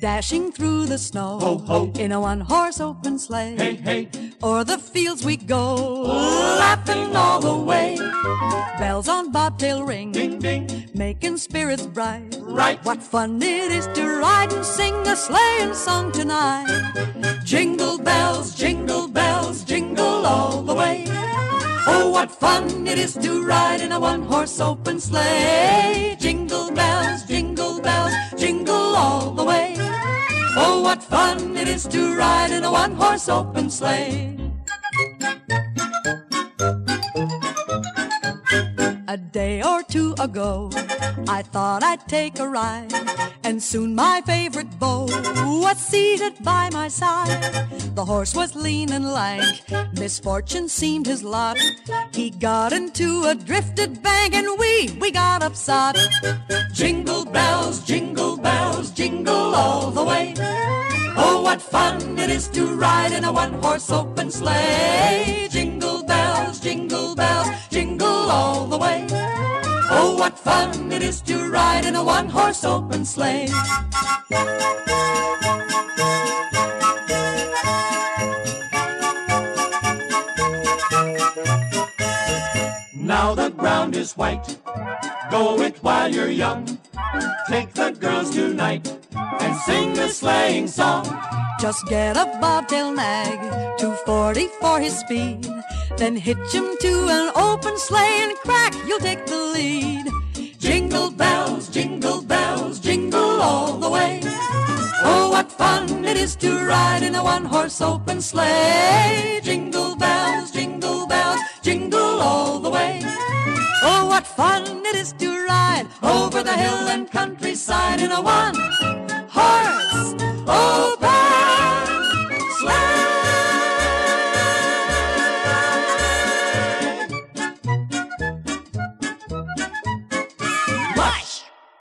Dashing through the snow Ho, ho. in a one horse open sleigh. Hey, hey, O'er the fields we go, laughing all the way. Bells on bobtail ring, ding, making spirits bright. right. What fun it is to ride and sing a sleighing song tonight. Jingle bells, jingle bells, jingle all the way. Oh, what fun it is to ride in a one-horse open sleigh. Jingle bells, jingle bells, jingle all the way. Oh, what fun it is to ride in a one-horse open sleigh. A day or two ago, I thought I'd take a ride, and soon my favorite beau was seated by my side. The horse was lean and lank, misfortune seemed his lot. He got into a drifted bank, and we, we got upset. Jingle bells, jingle bells, jingle all the way. Oh, what fun it is to ride in a one-horse open sleigh. Jingle is to ride in a one-horse open sleigh. Now the ground is white. Go it while you're young. Take the girls tonight and sing the sleighing song. Just get a bobtail nag, 240 for his speed. Then hitch him to an open sleigh and crack, you'll take the lead. Is to ride in a one-horse open sleigh. Jingle bells, jingle bells, jingle all the way. Oh, what fun it is to ride over the hill and countryside in a one-horse